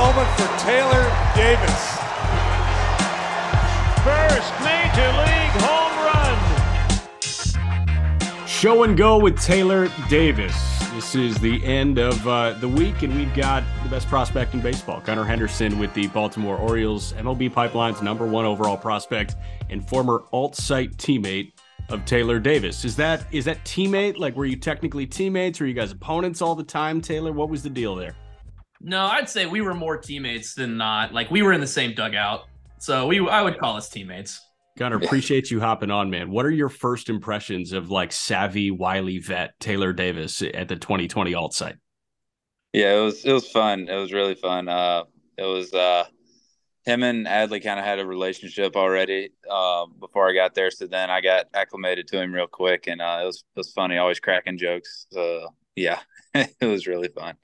moment for Taylor Davis. First major league home run. Show and go with Taylor Davis. This is the end of uh, the week, and we've got the best prospect in baseball, Gunnar Henderson with the Baltimore Orioles, MLB Pipeline's number one overall prospect and former alt site teammate of Taylor Davis. Is that is that teammate? Like, were you technically teammates? Were you guys opponents all the time, Taylor? What was the deal there? No, I'd say we were more teammates than not. Like we were in the same dugout, so we I would call us teammates. Gunnar, appreciate you hopping on, man. What are your first impressions of like savvy, wily vet Taylor Davis at the 2020 alt site? Yeah, it was it was fun. It was really fun. Uh, it was uh, him and Adley kind of had a relationship already uh, before I got there. So then I got acclimated to him real quick, and uh, it was it was funny. Always cracking jokes. So yeah, it was really fun.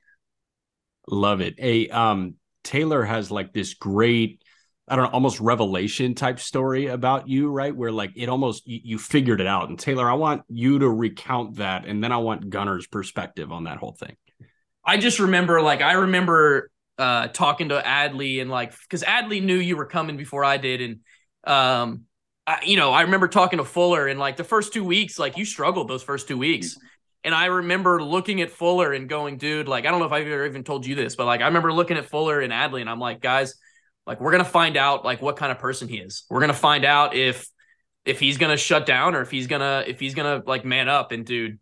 Love it. A um, Taylor has like this great, I don't know, almost revelation type story about you, right? Where like it almost you, you figured it out. And Taylor, I want you to recount that, and then I want Gunnar's perspective on that whole thing. I just remember, like, I remember uh talking to Adley and like because Adley knew you were coming before I did, and um, I, you know, I remember talking to Fuller and like the first two weeks, like you struggled those first two weeks. And I remember looking at Fuller and going, dude, like, I don't know if I've ever even told you this, but like, I remember looking at Fuller and Adley and I'm like, guys, like, we're going to find out like what kind of person he is. We're going to find out if, if he's going to shut down or if he's going to, if he's going to like man up. And dude,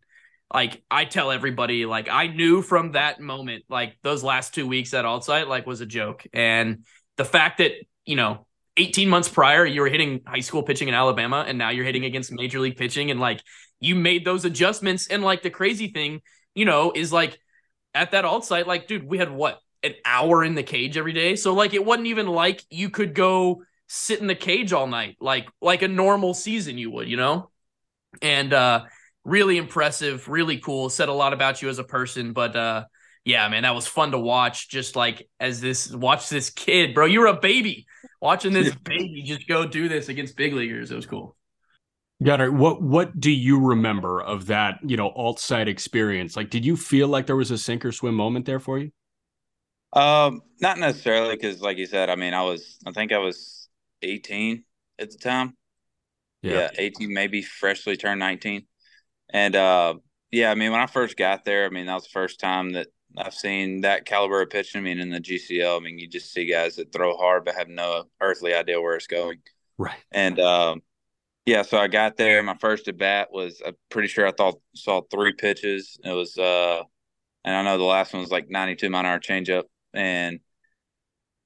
like, I tell everybody, like, I knew from that moment, like, those last two weeks at alt site, like, was a joke. And the fact that, you know, 18 months prior, you were hitting high school pitching in Alabama, and now you're hitting against major league pitching, and like you made those adjustments. And like the crazy thing, you know, is like at that alt site, like, dude, we had what an hour in the cage every day. So like it wasn't even like you could go sit in the cage all night, like like a normal season you would, you know? And uh really impressive, really cool. Said a lot about you as a person, but uh yeah, man, that was fun to watch. Just like as this watch this kid, bro. You were a baby watching this baby just go do this against big leaguers. It was cool. Got it. What What do you remember of that? You know, alt site experience. Like, did you feel like there was a sink or swim moment there for you? Um, not necessarily, because like you said, I mean, I was, I think I was 18 at the time. Yeah, yeah 18, maybe freshly turned 19. And uh, yeah, I mean, when I first got there, I mean, that was the first time that I've seen that caliber of pitching. I mean, in the GCL, I mean, you just see guys that throw hard but have no earthly idea where it's going. Right. And um, yeah, so I got there. My first at bat was I'm pretty sure I thought saw three pitches. It was uh, and I know the last one was like 92 mile an hour changeup, and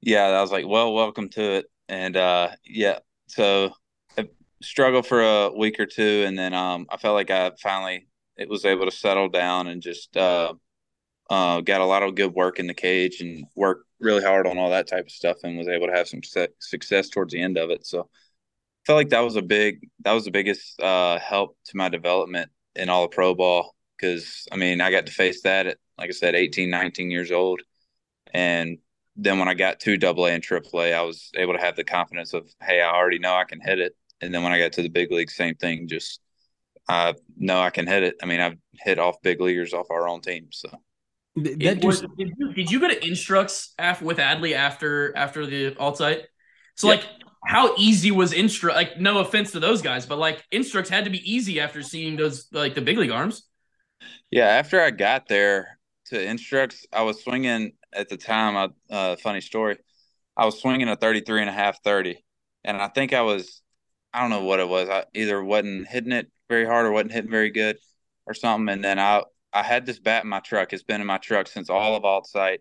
yeah, I was like, well, welcome to it. And uh, yeah, so I struggled for a week or two, and then um, I felt like I finally it was able to settle down and just uh, uh, got a lot of good work in the cage and worked really hard on all that type of stuff, and was able to have some success towards the end of it. So I felt like that was a big that was the biggest uh, help to my development in all of pro ball. Because I mean I got to face that at like I said 18 19 years old. And then when I got to double A and triple A I was able to have the confidence of hey I already know I can hit it. And then when I got to the big league same thing just I know I can hit it. I mean I've hit off big leaguers off our own team so that was, did, you, did you go to instructs after with Adley after after the alt site so yeah. like how easy was Instruct? Like, no offense to those guys, but like Instructs had to be easy after seeing those like the big league arms. Yeah, after I got there to Instructs, I was swinging at the time. uh, funny story, I was swinging a 33 and a half 30, and I think I was, I don't know what it was. I either wasn't hitting it very hard or wasn't hitting very good or something. And then I I had this bat in my truck. It's been in my truck since all of alt site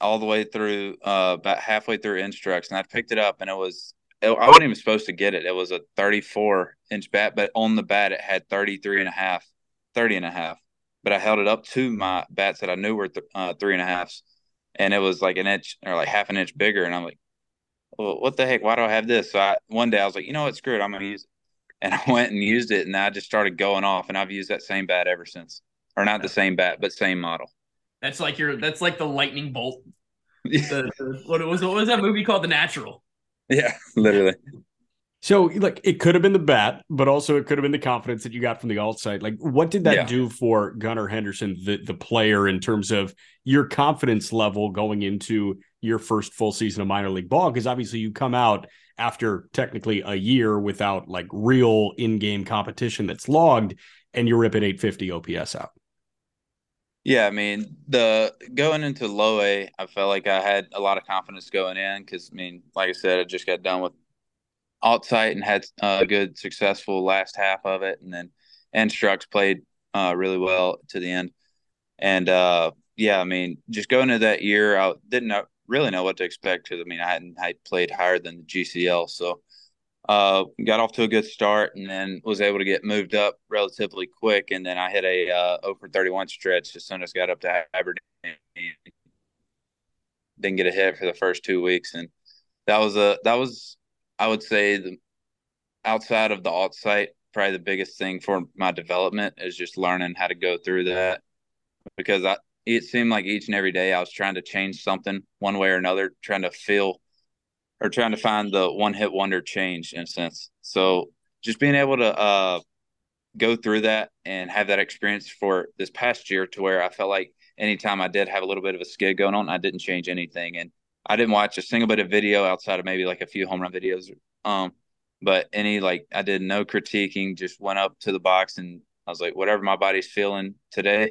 all the way through uh, about halfway through instructs and I picked it up and it was I wasn't even supposed to get it. It was a 34 inch bat, but on the bat it had 33 and a half, 30 and a half. But I held it up to my bats that I knew were th- uh, three and a halfs, and it was like an inch or like half an inch bigger. And I'm like, well, what the heck? Why do I have this? So I, one day I was like, you know what? Screw it. I'm gonna use it. And I went and used it, and I just started going off. And I've used that same bat ever since, or not the same bat, but same model. That's like your. That's like the lightning bolt. the, the, what was what was that movie called? The Natural. Yeah, literally. So, like, it could have been the bat, but also it could have been the confidence that you got from the alt site. Like, what did that yeah. do for Gunnar Henderson, the the player, in terms of your confidence level going into your first full season of minor league ball? Because obviously, you come out after technically a year without like real in game competition that's logged, and you're ripping 850 OPS out. Yeah, I mean, the going into low A, I felt like I had a lot of confidence going in because, I mean, like I said, I just got done with alt site and had a good, successful last half of it, and then Instructs played uh, really well to the end. And uh, yeah, I mean, just going into that year, I didn't know, really know what to expect because I mean, I hadn't I played higher than the GCL, so uh, got off to a good start and then was able to get moved up relatively quick. And then I hit a uh, over 31 stretch as soon as got up to Aberdeen. Didn't get a hit for the first two weeks, and that was a that was I would say the outside of the alt site probably the biggest thing for my development is just learning how to go through that because I it seemed like each and every day I was trying to change something one way or another, trying to feel or trying to find the one hit wonder change in a sense. So just being able to uh, go through that and have that experience for this past year to where I felt like anytime I did have a little bit of a skid going on, I didn't change anything. And I didn't watch a single bit of video outside of maybe like a few home run videos. Um, but any like I did no critiquing, just went up to the box and I was like, whatever my body's feeling today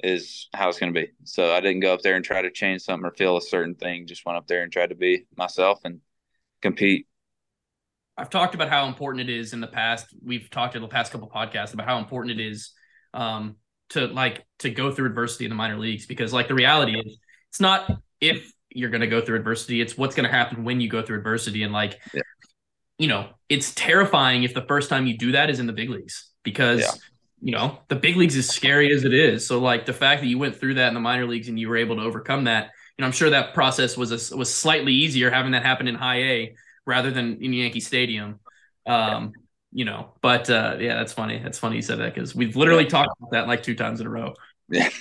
is how it's going to be. So I didn't go up there and try to change something or feel a certain thing. Just went up there and tried to be myself and compete. I've talked about how important it is in the past. We've talked in the past couple podcasts about how important it is um, to like to go through adversity in the minor leagues because like the reality is it's not if you're going to go through adversity, it's what's going to happen when you go through adversity and like yeah. you know, it's terrifying if the first time you do that is in the big leagues because yeah. You know, the big leagues is scary as it is. So like the fact that you went through that in the minor leagues and you were able to overcome that you know, I'm sure that process was a, was slightly easier having that happen in high A rather than in Yankee Stadium. Um, you know, but uh, yeah, that's funny. That's funny you said that because we've literally talked about that like two times in a row. Yeah.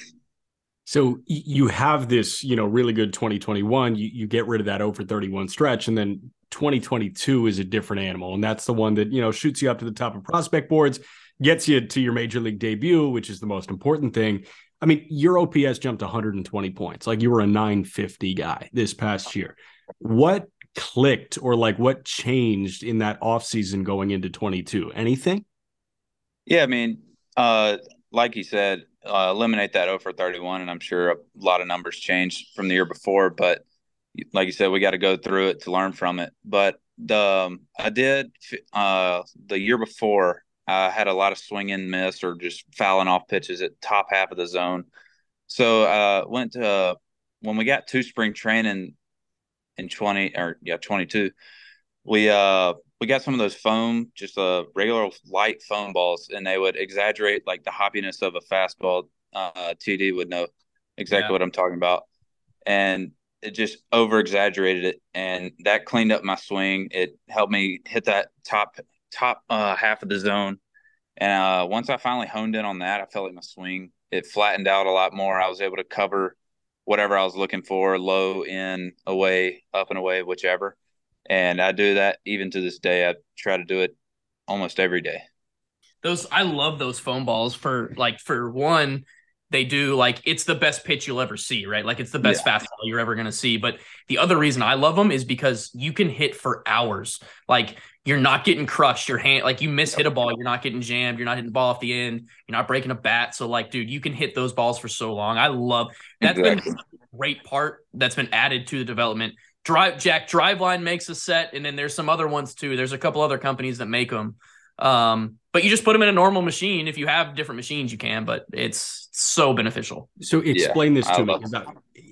So you have this, you know, really good 2021. You you get rid of that over 31 stretch, and then 2022 is a different animal, and that's the one that you know shoots you up to the top of prospect boards, gets you to your major league debut, which is the most important thing. I mean, your OPS jumped 120 points. Like you were a 950 guy this past year. What clicked or like what changed in that offseason going into 22? Anything? Yeah, I mean, uh, like you said, uh, eliminate that over 31, and I'm sure a lot of numbers changed from the year before. But like you said, we got to go through it to learn from it. But the um, I did uh, the year before I had a lot of swing and miss or just fouling off pitches at top half of the zone. So uh went to uh, when we got to spring training in 20 or yeah 22 we uh we got some of those foam just uh regular light foam balls and they would exaggerate like the hoppiness of a fastball uh td would know exactly yeah. what i'm talking about and it just over exaggerated it and that cleaned up my swing it helped me hit that top top uh, half of the zone. And uh, once I finally honed in on that, I felt like my swing it flattened out a lot more. I was able to cover whatever I was looking for, low, in, away, up and away, whichever. And I do that even to this day. I try to do it almost every day. Those I love those foam balls for like for one, they do like it's the best pitch you'll ever see, right? Like it's the best yeah. fastball you're ever going to see. But the other reason I love them is because you can hit for hours. Like you're not getting crushed. Your hand, like you miss hit a ball, you're not getting jammed. You're not hitting the ball off the end. You're not breaking a bat. So like, dude, you can hit those balls for so long. I love that's exactly. been a great part that's been added to the development. Drive Jack Driveline makes a set, and then there's some other ones too. There's a couple other companies that make them. Um, but you just put them in a normal machine. If you have different machines, you can. But it's so beneficial. So explain yeah, this to me. I,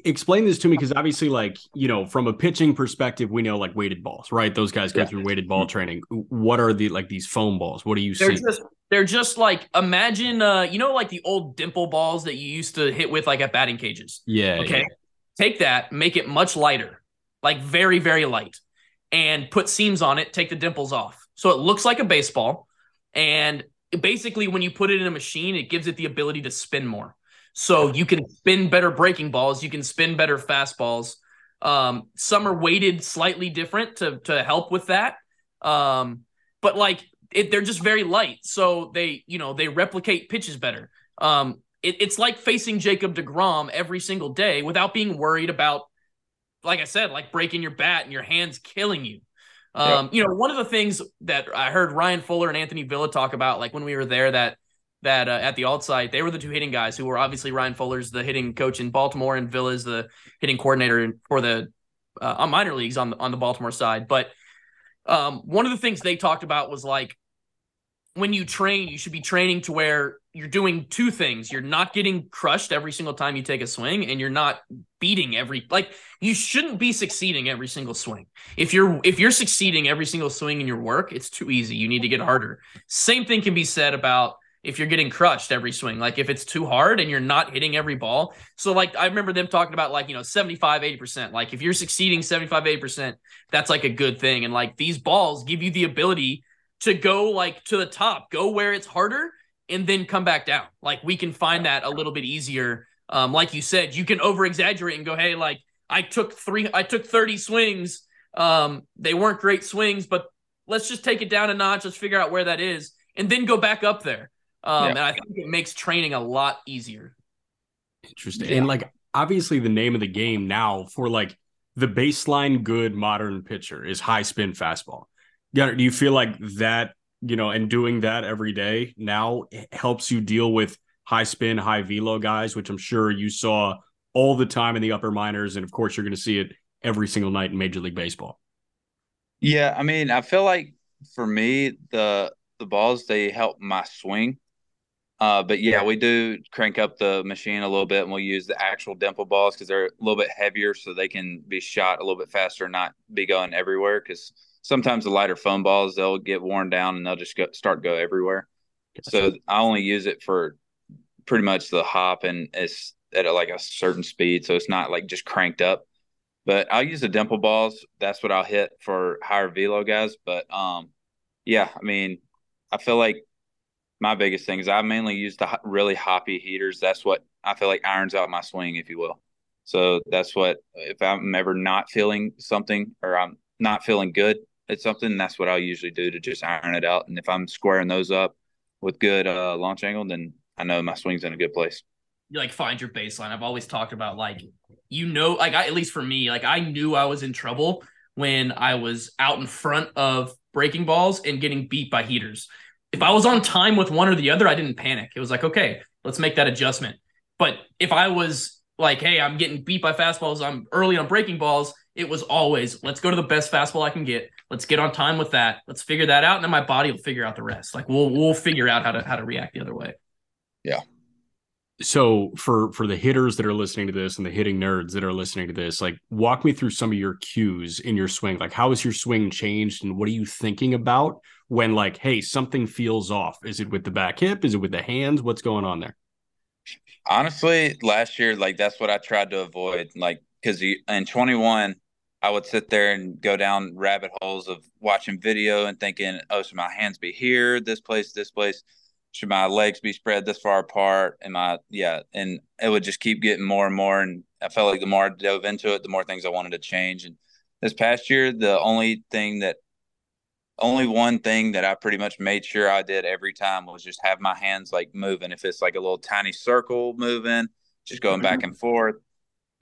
explain this to me because obviously, like you know, from a pitching perspective, we know like weighted balls, right? Those guys go yeah. through weighted ball training. What are the like these foam balls? What do you they're see? Just, they're just like imagine, uh, you know, like the old dimple balls that you used to hit with like at batting cages. Yeah. Okay. Yeah. Take that, make it much lighter, like very very light, and put seams on it. Take the dimples off, so it looks like a baseball and basically, when you put it in a machine, it gives it the ability to spin more. So you can spin better breaking balls, you can spin better fastballs. Um, some are weighted slightly different to to help with that. Um, but like it, they're just very light, so they you know they replicate pitches better. Um, it, it's like facing Jacob deGrom every single day without being worried about, like I said, like breaking your bat and your hands killing you. Um, You know, one of the things that I heard Ryan Fuller and Anthony Villa talk about, like when we were there, that that uh, at the alt site, they were the two hitting guys who were obviously Ryan Fuller's the hitting coach in Baltimore and Villa's the hitting coordinator for the uh, minor leagues on the, on the Baltimore side. But um, one of the things they talked about was like when you train, you should be training to where you're doing two things. You're not getting crushed every single time you take a swing, and you're not beating every like you shouldn't be succeeding every single swing. If you're if you're succeeding every single swing in your work, it's too easy. You need to get harder. Same thing can be said about if you're getting crushed every swing like if it's too hard and you're not hitting every ball so like i remember them talking about like you know 75 80% like if you're succeeding 75 80% that's like a good thing and like these balls give you the ability to go like to the top, go where it's harder, and then come back down. Like we can find that a little bit easier. Um, like you said, you can over exaggerate and go, hey, like I took three, I took 30 swings. Um, they weren't great swings, but let's just take it down a notch. Let's figure out where that is and then go back up there. Um, yeah. and I think it makes training a lot easier. Interesting. Yeah. And like obviously the name of the game now for like the baseline good modern pitcher is high spin fastball. Gunnar, do you feel like that, you know, and doing that every day now helps you deal with high spin, high velo guys, which I'm sure you saw all the time in the upper minors. And of course, you're going to see it every single night in Major League Baseball. Yeah. I mean, I feel like for me, the, the balls, they help my swing. Uh, but yeah, we do crank up the machine a little bit, and we'll use the actual dimple balls because they're a little bit heavier, so they can be shot a little bit faster, and not be going everywhere. Because sometimes the lighter foam balls they'll get worn down and they'll just go, start go everywhere. Gotcha. So I only use it for pretty much the hop and it's at a, like a certain speed, so it's not like just cranked up. But I'll use the dimple balls. That's what I'll hit for higher velo guys. But um, yeah, I mean, I feel like my biggest thing is I mainly use the really hoppy heaters. That's what I feel like irons out my swing, if you will. So that's what if I'm ever not feeling something or I'm not feeling good, it's something that's what I'll usually do to just iron it out. And if I'm squaring those up with good uh, launch angle, then I know my swing's in a good place. You like find your baseline. I've always talked about like you know, like I, at least for me, like I knew I was in trouble when I was out in front of breaking balls and getting beat by heaters. If I was on time with one or the other, I didn't panic. It was like, okay, let's make that adjustment. But if I was like, hey, I'm getting beat by fastballs, I'm early on breaking balls, it was always let's go to the best fastball I can get. Let's get on time with that. Let's figure that out, and then my body will figure out the rest. Like we'll we'll figure out how to how to react the other way. Yeah. So for for the hitters that are listening to this and the hitting nerds that are listening to this, like walk me through some of your cues in your swing. Like how has your swing changed and what are you thinking about when like, hey, something feels off? Is it with the back hip? Is it with the hands? What's going on there? Honestly, last year, like that's what I tried to avoid. Like because in 21 I would sit there and go down rabbit holes of watching video and thinking, oh, should my hands be here, this place, this place? Should my legs be spread this far apart? Am I, yeah. And it would just keep getting more and more. And I felt like the more I dove into it, the more things I wanted to change. And this past year, the only thing that, only one thing that I pretty much made sure I did every time was just have my hands like moving. If it's like a little tiny circle moving, just going mm-hmm. back and forth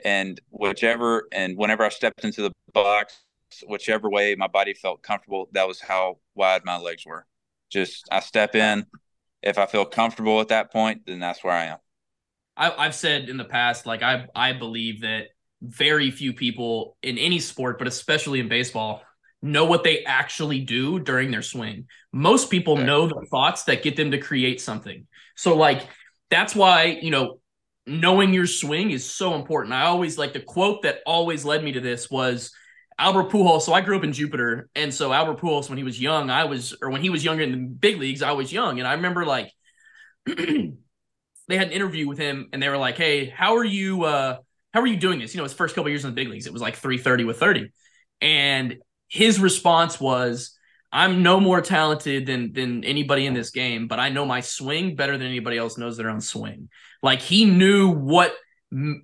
and whichever and whenever I stepped into the box, whichever way my body felt comfortable, that was how wide my legs were. Just I step in. If I feel comfortable at that point, then that's where I am. I, have said in the past, like I I believe that very few people in any sport, but especially in baseball, know what they actually do during their swing. Most people okay. know the thoughts that get them to create something. So like that's why, you know, knowing your swing is so important. I always like the quote that always led me to this was Albert Pujols. So I grew up in Jupiter, and so Albert Pujols, when he was young, I was, or when he was younger in the big leagues, I was young, and I remember like they had an interview with him, and they were like, "Hey, how are you? uh How are you doing this? You know, his first couple years in the big leagues, it was like three thirty with thirty, and his response was." I'm no more talented than than anybody in this game, but I know my swing better than anybody else knows their own swing. Like he knew what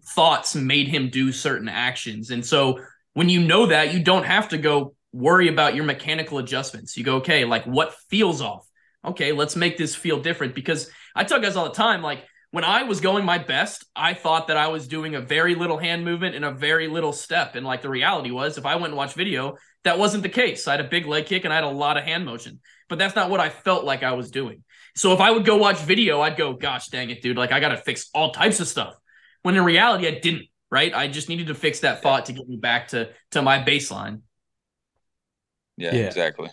thoughts made him do certain actions, and so when you know that, you don't have to go worry about your mechanical adjustments. You go, okay, like what feels off? Okay, let's make this feel different because I tell guys all the time, like when I was going my best, I thought that I was doing a very little hand movement and a very little step. And like the reality was, if I went and watched video, that wasn't the case. I had a big leg kick and I had a lot of hand motion, but that's not what I felt like I was doing. So if I would go watch video, I'd go, gosh dang it, dude, like I got to fix all types of stuff. When in reality, I didn't, right? I just needed to fix that thought to get me back to to my baseline. Yeah, Yeah. exactly.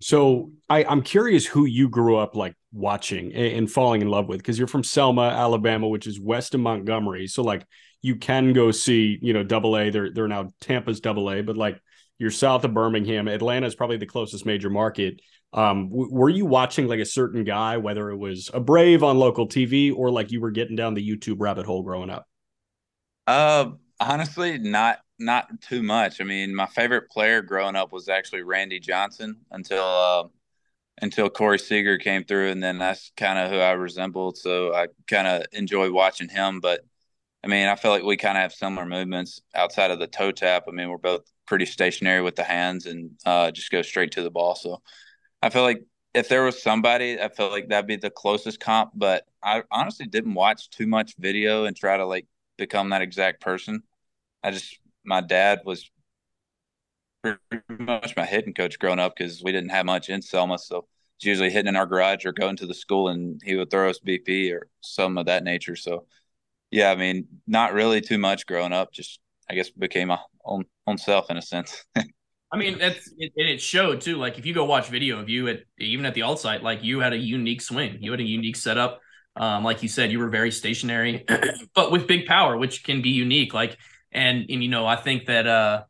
So I, I'm curious who you grew up like watching and, falling in love with because you're from Selma, Alabama, which is west of Montgomery. So like you can go see, you know, double A. They're they're now Tampa's double A, but like you're south of Birmingham. Atlanta is probably the closest major market. Um, w- were you watching like a certain guy, whether it was a Brave on local TV or like you were getting down the YouTube rabbit hole growing up? Uh, honestly, not not too much. I mean, my favorite player growing up was actually Randy Johnson until uh, until Corey Seager came through, and then that's kind of who I resembled. So I kind of enjoyed watching him. But I mean, I feel like we kind of have similar movements outside of the toe tap. I mean, we're both pretty stationary with the hands and uh, just go straight to the ball. So I feel like if there was somebody, I felt like that'd be the closest comp. But I honestly didn't watch too much video and try to like become that exact person. I just my dad was pretty much my hitting coach growing up because we didn't have much in Selma, so it's usually hitting in our garage or going to the school, and he would throw us BP or some of that nature. So, yeah, I mean, not really too much growing up. Just I guess became my own own self in a sense. I mean, that's it, and it showed too. Like if you go watch video of you at even at the alt site, like you had a unique swing, you had a unique setup. Um, like you said, you were very stationary, but with big power, which can be unique. Like and and you know, I think that uh,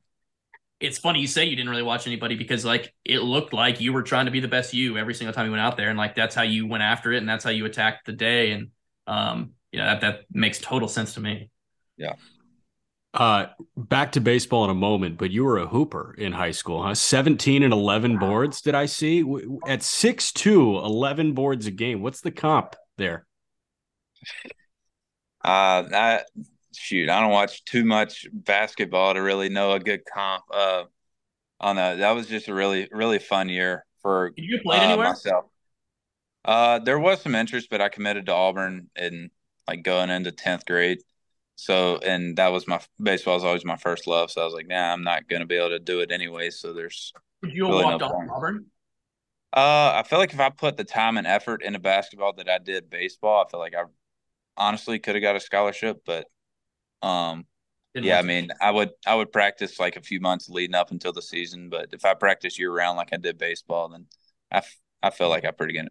it's funny you say you didn't really watch anybody because like it looked like you were trying to be the best you every single time you went out there, and like that's how you went after it, and that's how you attacked the day, and um, you know that that makes total sense to me. Yeah. Uh, back to baseball in a moment, but you were a hooper in high school, huh? 17 and 11 boards, did I see? W- At 6'2, 11 boards a game. What's the comp there? Uh, I shoot, I don't watch too much basketball to really know a good comp. Uh, on a that was just a really really fun year for Did you play uh, anywhere? myself. Uh, there was some interest, but I committed to Auburn and like going into tenth grade. So, and that was my baseball was always my first love. So I was like, nah, I'm not going to be able to do it anyway. So there's, Did you really walked no off. Auburn? uh, I feel like if I put the time and effort into basketball that I did baseball, I feel like I honestly could have got a scholarship. But, um, Didn't yeah, I mean, I would I would practice like a few months leading up until the season. But if I practice year round like I did baseball, then I, f- I feel like I pretty good.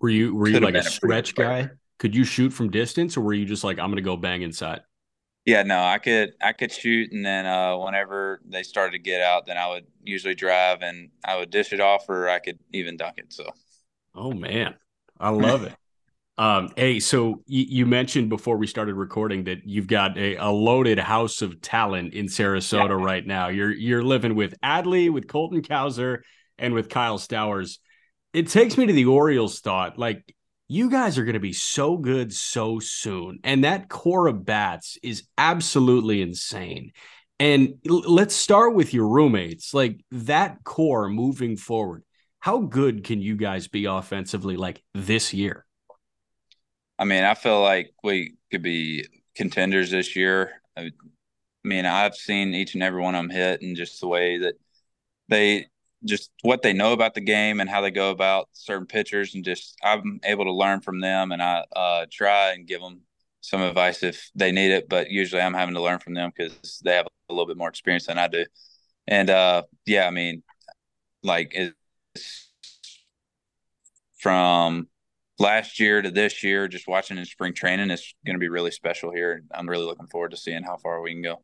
Were you were you like a been a pretty stretch player. guy? Could you shoot from distance or were you just like I'm going to go bang inside? Yeah, no, I could I could shoot, and then uh, whenever they started to get out, then I would usually drive and I would dish it off, or I could even dunk it. So Oh man, I love it. Um, hey, so you, you mentioned before we started recording that you've got a, a loaded house of talent in Sarasota right now. You're you're living with Adley, with Colton Cowser, and with Kyle Stowers. It takes me to the Orioles thought, like you guys are going to be so good so soon, and that core of bats is absolutely insane. And l- let's start with your roommates, like that core moving forward how good can you guys be offensively like this year? I mean, I feel like we could be contenders this year. I mean, I've seen each and every one of them hit, and just the way that they just what they know about the game and how they go about certain pitchers, and just I'm able to learn from them, and I uh, try and give them some advice if they need it. But usually, I'm having to learn from them because they have a little bit more experience than I do. And uh, yeah, I mean, like it's from last year to this year, just watching in spring training is going to be really special here. I'm really looking forward to seeing how far we can go.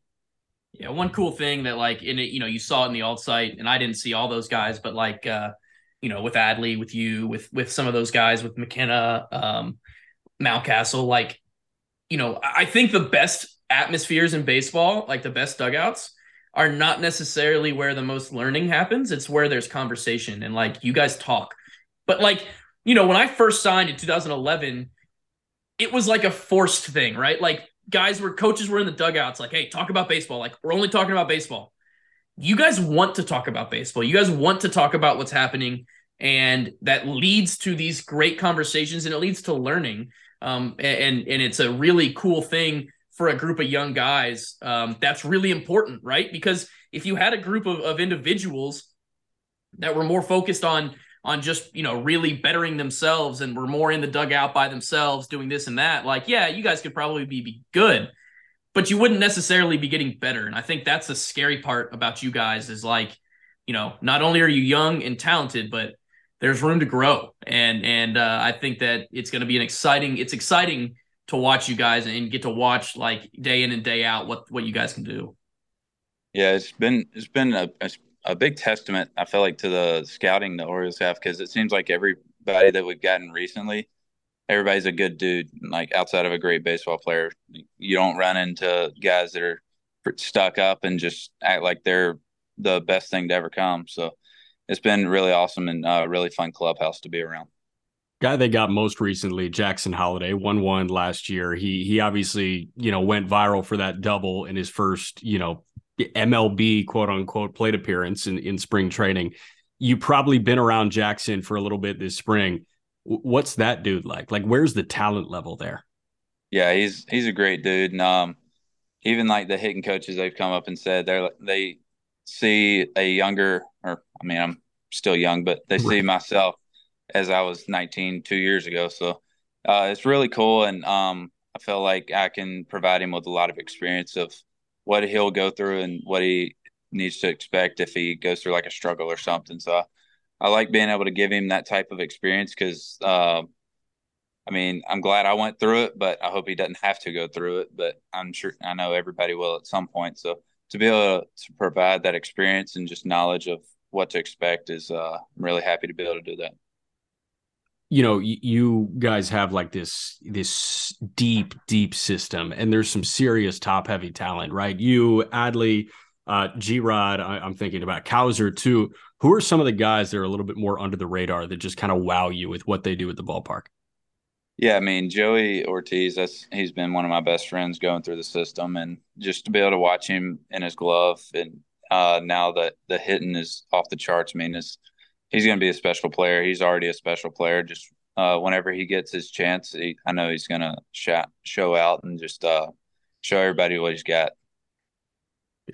Yeah, one cool thing that like in it, you know, you saw it in the alt site, and I didn't see all those guys, but like uh, you know, with Adley, with you, with with some of those guys, with McKenna, um, Mountcastle, like, you know, I I think the best atmospheres in baseball, like the best dugouts, are not necessarily where the most learning happens. It's where there's conversation and like you guys talk. But like, you know, when I first signed in 2011, it was like a forced thing, right? Like guys were coaches were in the dugouts, like, hey, talk about baseball. Like, we're only talking about baseball. you guys want to talk about baseball. You guys want to talk about what's happening, and that leads to these great conversations, and it leads to learning. Um, and and it's a really cool thing for a group of young guys. Um, that's really important, right? Because if you had a group of, of individuals that were more focused on on just you know really bettering themselves and were more in the dugout by themselves doing this and that like yeah you guys could probably be, be good but you wouldn't necessarily be getting better. And i think that's the scary part about you guys is like you know not only are you young and talented but there's room to grow. And and uh, i think that it's going to be an exciting it's exciting to watch you guys and get to watch like day in and day out what what you guys can do. Yeah it's been it's been a, a a big testament, I feel like, to the scouting the Orioles have because it seems like everybody that we've gotten recently, everybody's a good dude. Like outside of a great baseball player, you don't run into guys that are stuck up and just act like they're the best thing to ever come. So it's been really awesome and a uh, really fun clubhouse to be around. Guy they got most recently, Jackson Holliday, won one last year. He he obviously you know went viral for that double in his first you know MLB quote unquote plate appearance in, in spring training. you've probably been around Jackson for a little bit this spring. What's that dude like? Like, where's the talent level there? Yeah, he's he's a great dude, and um, even like the hitting coaches, they've come up and said they they see a younger, or I mean, I'm still young, but they see myself as I was 19 two years ago. So uh, it's really cool, and um, I feel like I can provide him with a lot of experience of what he'll go through and what he needs to expect if he goes through like a struggle or something. So I, I like being able to give him that type of experience because, uh, I mean, I'm glad I went through it, but I hope he doesn't have to go through it. But I'm sure I know everybody will at some point. So to be able to provide that experience and just knowledge of what to expect is, uh, I'm really happy to be able to do that you know you guys have like this this deep deep system and there's some serious top heavy talent right? You adley uh g-rod I, am thinking about Cowser too. Who are some of the guys that are a little bit more under the radar that just kind of wow you with what they do at the ballpark? Yeah i mean joey ortiz that's he's been one of my best friends going through the system and just to be able to watch him in his glove and uh now that the hitting is off the charts i mean it's he's going to be a special player. He's already a special player. Just uh, whenever he gets his chance, he, I know he's going to show, show out and just uh, show everybody what he's got.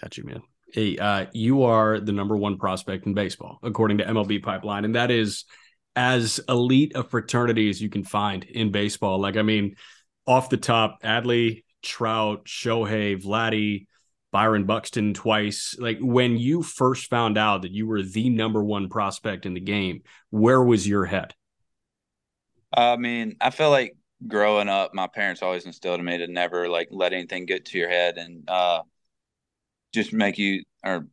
Got you, man. Hey, uh, you are the number one prospect in baseball, according to MLB Pipeline, and that is as elite a fraternity as you can find in baseball. Like, I mean, off the top, Adley, Trout, Shohei, Vladdy, Byron Buxton twice. Like when you first found out that you were the number one prospect in the game, where was your head? I mean, I feel like growing up, my parents always instilled in me to never like let anything get to your head and uh, just make you, or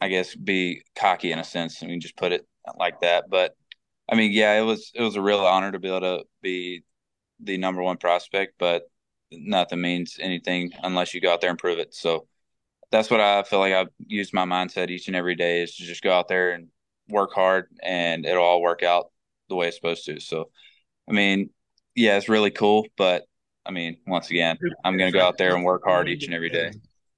I guess, be cocky in a sense. I mean, just put it like that. But I mean, yeah, it was it was a real honor to be able to be the number one prospect, but nothing means anything unless you go out there and prove it. So that's what I feel like I've used my mindset each and every day is to just go out there and work hard and it'll all work out the way it's supposed to. So, I mean, yeah, it's really cool, but I mean, once again, I'm going to go out there and work hard each and every day.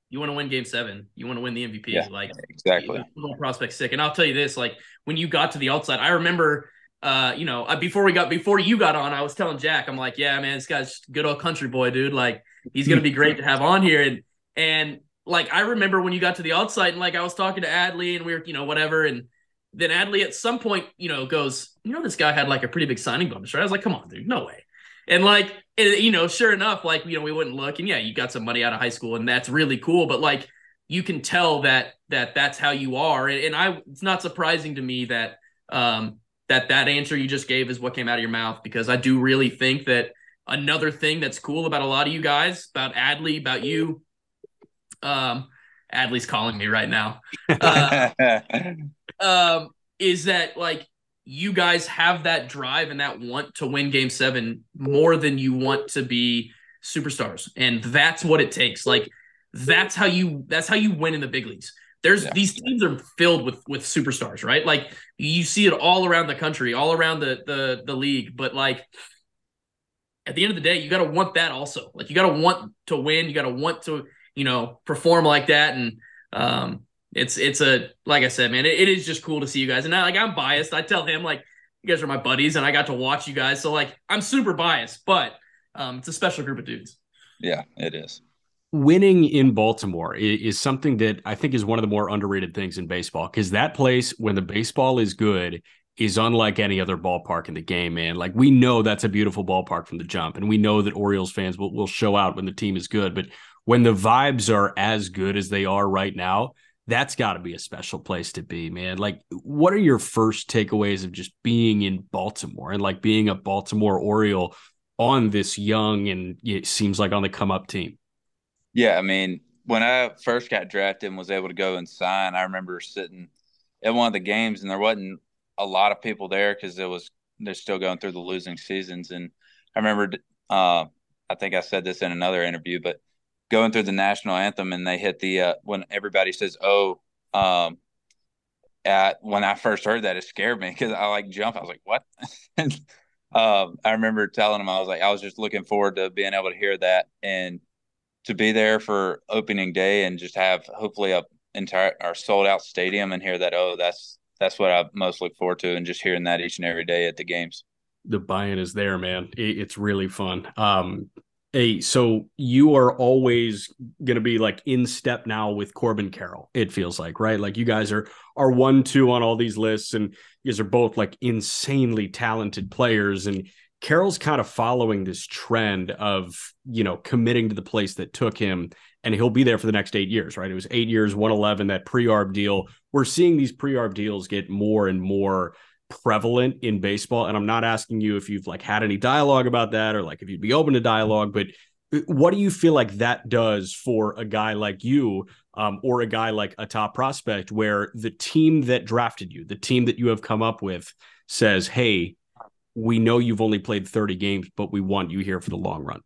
You want to win game seven. You want to win the MVP. Yeah, like exactly. Prospect sick. And I'll tell you this, like when you got to the alt site, I remember uh, you know, before we got before you got on, I was telling Jack, I'm like, yeah, man, this guy's good old country boy, dude. Like, he's gonna be great to have on here. And and like I remember when you got to the alt site, and like I was talking to Adley, and we were, you know, whatever, and then Adley at some point, you know, goes, you know, this guy had like a pretty big signing bonus, right? I was like, come on, dude, no way. And like, you know, sure enough, like, you know, we wouldn't look, and yeah, you got some money out of high school, and that's really cool. But like, you can tell that that that's how you are, and, and I, it's not surprising to me that um that that answer you just gave is what came out of your mouth because I do really think that another thing that's cool about a lot of you guys, about Adley, about you, um, Adley's calling me right now, uh, um, is that like you guys have that drive and that want to win Game Seven more than you want to be superstars, and that's what it takes. Like that's how you that's how you win in the big leagues. There's yeah. these teams are filled with with superstars, right? Like you see it all around the country, all around the the the league. But like at the end of the day, you got to want that also. Like you got to want to win. You got to want to you know perform like that. And um, it's it's a like I said, man, it, it is just cool to see you guys. And I, like I'm biased. I tell him like you guys are my buddies, and I got to watch you guys. So like I'm super biased, but um, it's a special group of dudes. Yeah, it is. Winning in Baltimore is, something that I think is one of the more underrated things in baseball because that place, when the baseball is good, is unlike any other ballpark in the game, man. Like we know that's a beautiful ballpark from the jump, and we know that Orioles fans will, will show out when the team is good. But when the vibes are as good as they are right now, that's got to be a special place to be, man. Like, what are your first takeaways of just being in Baltimore and like being a Baltimore Oriole on this young and it seems like on the come up team? Yeah, I mean, when I first got drafted and was able to go and sign, I remember sitting at one of the games and there wasn't a lot of people there because it was they're still going through the losing seasons. And I remember, uh, I think I said this in another interview, but going through the national anthem and they hit the uh, when everybody says "oh," um, at when I first heard that, it scared me because I like jump. I was like, "What?" um, I remember telling them I was like, I was just looking forward to being able to hear that and to be there for opening day and just have hopefully a entire or sold out stadium and hear that. Oh, that's that's what I most look forward to, and just hearing that each and every day at the games. The buy-in is there, man. It's really fun. Um, Hey, so you are always going to be like in step now with Corbin Carroll. It feels like, right? Like you guys are are one two on all these lists, and you guys are both like insanely talented players. And Carroll's kind of following this trend of you know committing to the place that took him, and he'll be there for the next eight years, right? It was eight years, one eleven, that pre-arb deal. We're seeing these pre-arb deals get more and more prevalent in baseball and i'm not asking you if you've like had any dialogue about that or like if you'd be open to dialogue but uh, what do you feel like that does for a guy like you um, or a guy like a top prospect where the team that drafted you the team that you have come up with says hey we know you've only played 30 games but we want you here for the long run.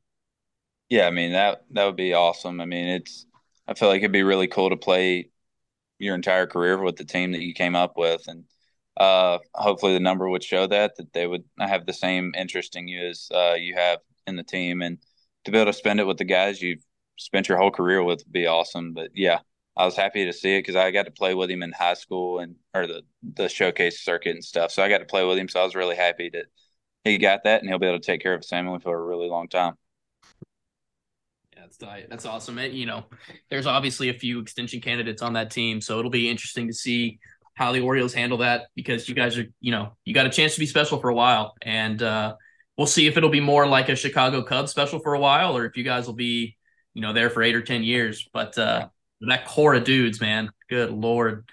Yeah i mean that that would be awesome. I mean it's i feel like it'd be really cool to play your entire career with the team that you came up with. And uh, hopefully the number would show that that they would have the same interest in you as uh, you have in the team, and to be able to spend it with the guys you've spent your whole career with would be awesome. But yeah, I was happy to see it because I got to play with him in high school and or the the showcase circuit and stuff. So I got to play with him, so I was really happy that he got that, and he'll be able to take care of his family for a really long time. Yeah, that's that's awesome. And you know, there's obviously a few extension candidates on that team, so it'll be interesting to see how the Orioles handle that because you guys are, you know, you got a chance to be special for a while. And uh, we'll see if it'll be more like a Chicago Cubs special for a while or if you guys will be, you know, there for eight or 10 years. But uh, that core of dudes, man, good Lord.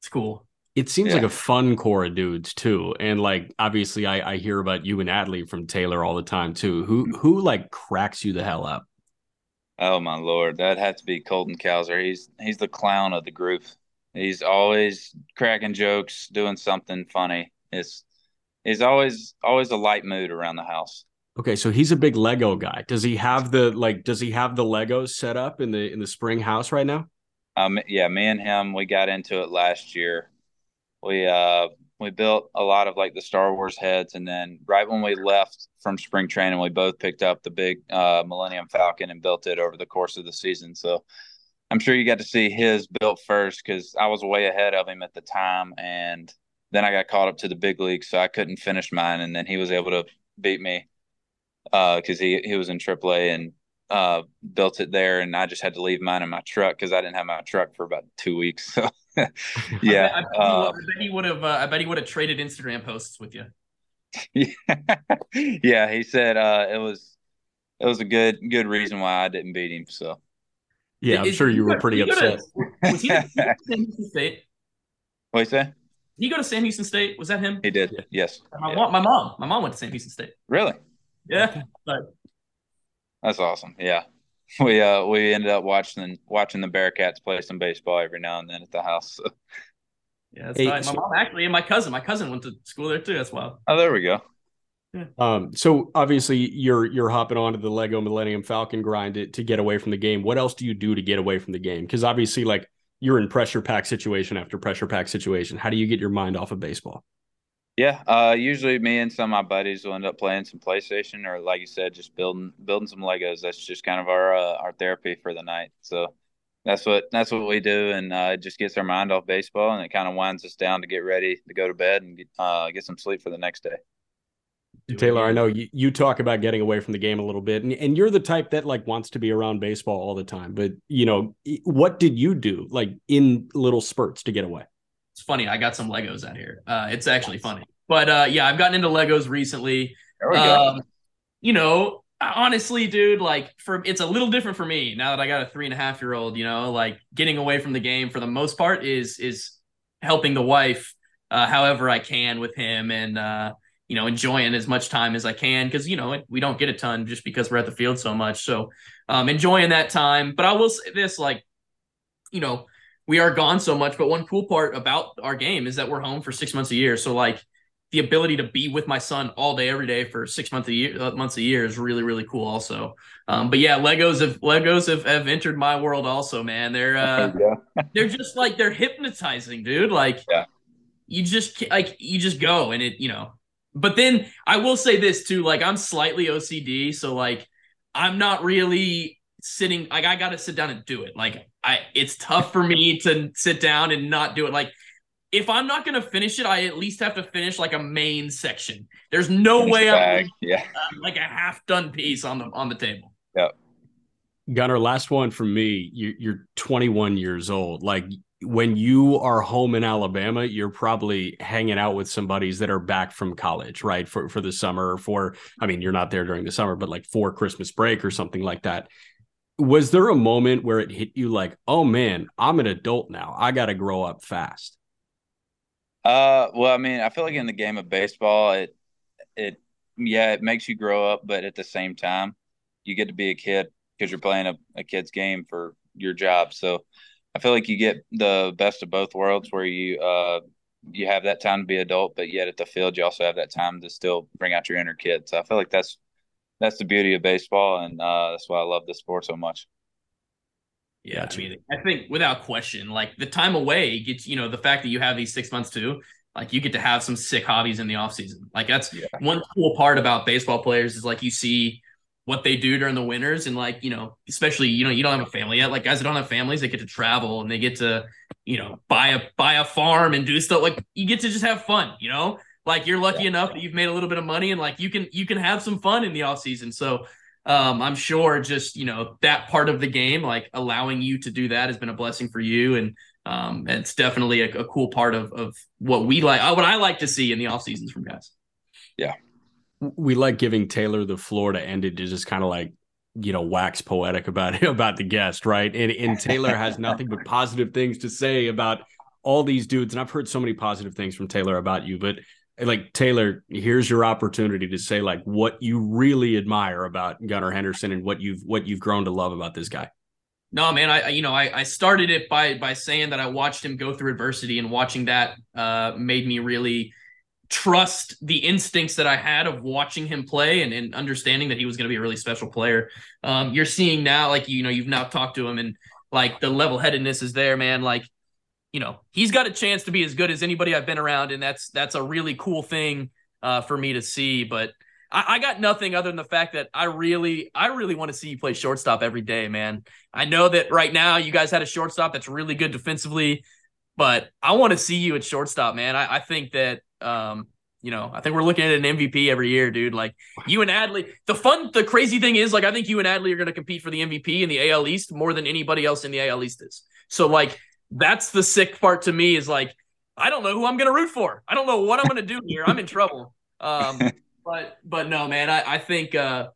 It's cool. It seems yeah. like a fun core of dudes too. And like obviously I, I hear about you and Adley from Taylor all the time too. Who who like cracks you the hell up? Oh my lord, that had to be Colton Cowser. He's he's the clown of the group. He's always cracking jokes, doing something funny. It's he's always always a light mood around the house. Okay, so he's a big Lego guy. Does he have the like? Does he have the Legos set up in the in the spring house right now? Um, yeah, me and him, we got into it last year. We uh we built a lot of like the Star Wars heads, and then right when we left from spring training, we both picked up the big uh, Millennium Falcon and built it over the course of the season. So I'm sure you got to see his built first because I was way ahead of him at the time, and then I got caught up to the big leagues, so I couldn't finish mine, and then he was able to beat me because uh, he he was in AAA and uh, built it there, and I just had to leave mine in my truck because I didn't have my truck for about two weeks. So yeah, I bet, I uh, bet he would have. Uh, I bet he would have traded Instagram posts with you. Yeah, yeah. He said uh, it was it was a good good reason why I didn't beat him. So yeah, I'm sure you were pretty upset. To, was he at Sam Houston State? What you say? Did he go to Sam Houston State? Was that him? He did. Yes. My, yeah. mom, my mom, my mom went to Sam Houston State. Really? Yeah. But that's awesome. Yeah. We uh we ended up watching watching the Bearkats play some baseball every now and then at the house. So. Yeah, that's hey, My mom actually and my cousin. My cousin went to school there too. That's wild. Oh, there we go. Um, so obviously you're you're hopping onto the Lego Millennium Falcon grind to, to get away from the game. What else do you do to get away from the game? Because obviously, like you're in pressure pack situation after pressure pack situation. How do you get your mind off of baseball? Yeah, uh, usually me and some of my buddies will end up playing some PlayStation, or like you said, just building building some Legos. That's just kind of our uh, our therapy for the night. So that's what that's what we do, and uh, it just gets our mind off baseball, and it kind of winds us down to get ready to go to bed and get, uh, get some sleep for the next day. Taylor, I know you, you talk about getting away from the game a little bit, and, and you're the type that like wants to be around baseball all the time. But you know, what did you do like in little spurts to get away? It's funny. I got some Legos out here. Uh, it's actually funny, but uh, yeah, I've gotten into Legos recently. There we Um, go. you know, honestly, dude, like for it's a little different for me now that I got a three and a half year old. You know, like getting away from the game for the most part is is helping the wife uh, however I can with him and uh, you know enjoying as much time as I can because you know we don't get a ton just because we're at the field so much. So um, enjoying that time. But I will say this, like you know, we are gone so much. But one cool part about our game is that we're home for six months a year. So like the ability to be with my son all day, every day for six months a year, uh, months a year is really, really cool. Also, um, but yeah, Legos have Legos have, have entered my world. Also, man, they're uh, yeah. they're just like they're hypnotizing, dude. Like, Yeah. you just like you just go and it, you know. But then I will say this too, like I'm slightly OCD, so like I'm not really sitting like I got to sit down and do it. Like I, it's tough for me to sit down and not do it. Like if I'm not gonna finish it, I at least have to finish like a main section. There's no Finish way I'm. Yeah. leaving, uh, like a half done piece on the on the table. Yeah. Gunnar, last one from me. You, you're 21 years old. Like when you are home in Alabama, you're probably hanging out with some buddies that are back from college, right? For for the summer, for I mean, you're not there during the summer, but like for Christmas break or something like that. Was there a moment where it hit you like, oh man, I'm an adult now. I got to grow up fast. Uh, well, I mean, I feel like in the game of baseball, it, it, yeah, it makes you grow up, but at the same time, you get to be a kid because you're playing a, a kid's game for your job. So I feel like you get the best of both worlds where you, uh, you have that time to be adult, but yet at the field, you also have that time to still bring out your inner kid. So I feel like that's, that's the beauty of baseball. And, uh, that's why I love this sport so much. Yeah, Gotcha. I mean, I think without question, like the time away gets, you know, the fact that you have these six months too, like you get to have some sick hobbies in the off season. Like that's Yeah. one cool part about baseball players is like you see what they do during the winters and like, you know, especially, you know, you don't have a family yet. Like guys that don't have families, they get to travel and they get to, you know, buy a buy a farm and do stuff. Like you get to just have fun, you know? Like you're lucky enough that you've made a little bit of money and like you can you can have some fun in the off season. So um, I'm sure just you know that part of the game, like allowing you to do that, has been a blessing for you, and um, it's definitely a, a cool part of of what we like, uh, what I like to see in the off seasons from guys. Yeah, we like giving Taylor the floor to end it to just kind of like you know wax poetic about about the guest, right? And and Taylor has nothing but positive things to say about all these dudes, and I've heard so many positive things from Taylor about you, but like Taylor, here's your opportunity to say like what you really admire about Gunnar Henderson and what you've what you've grown to love about this guy. No, man, I you know I, I started it by by saying that I watched him go through adversity, and watching that uh, made me really trust the instincts that I had of watching him play and, and understanding that he was going to be a really special player. Um, you're seeing now, like you know, you've now talked to him, and like the level headedness is there, man. Like you know, he's got a chance to be as good as anybody I've been around, and that's that's a really cool thing uh, for me to see. But I, I got nothing other than the fact that I really, I really want to see you play shortstop every day, man. I know that right now you guys had a shortstop that's really good defensively, but I want to see you at shortstop, man. I, I think that um, you know, I think we're looking at an MVP every year, dude. Like you and Adley. The fun, the crazy thing is, like, I think you and Adley are going to compete for the MVP in the AL East more than anybody else in the AL East is. So, like, that's the sick part to me is like, I don't know who I'm going to root for. I don't know what I'm going to do here. I'm in trouble. Um, but but no, man, I I think uh,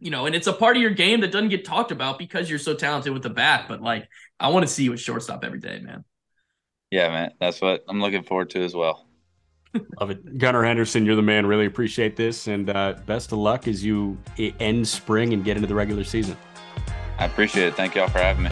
you know, and it's a part of your game that doesn't get talked about because you're so talented with the bat. But like, I want to see you at shortstop every day, man. Yeah, man. That's what I'm looking forward to as well. Love it. Gunnar Henderson, you're the man. Really appreciate this. And uh, best of luck as you end spring and get into the regular season. I appreciate it. Thank y'all for having me.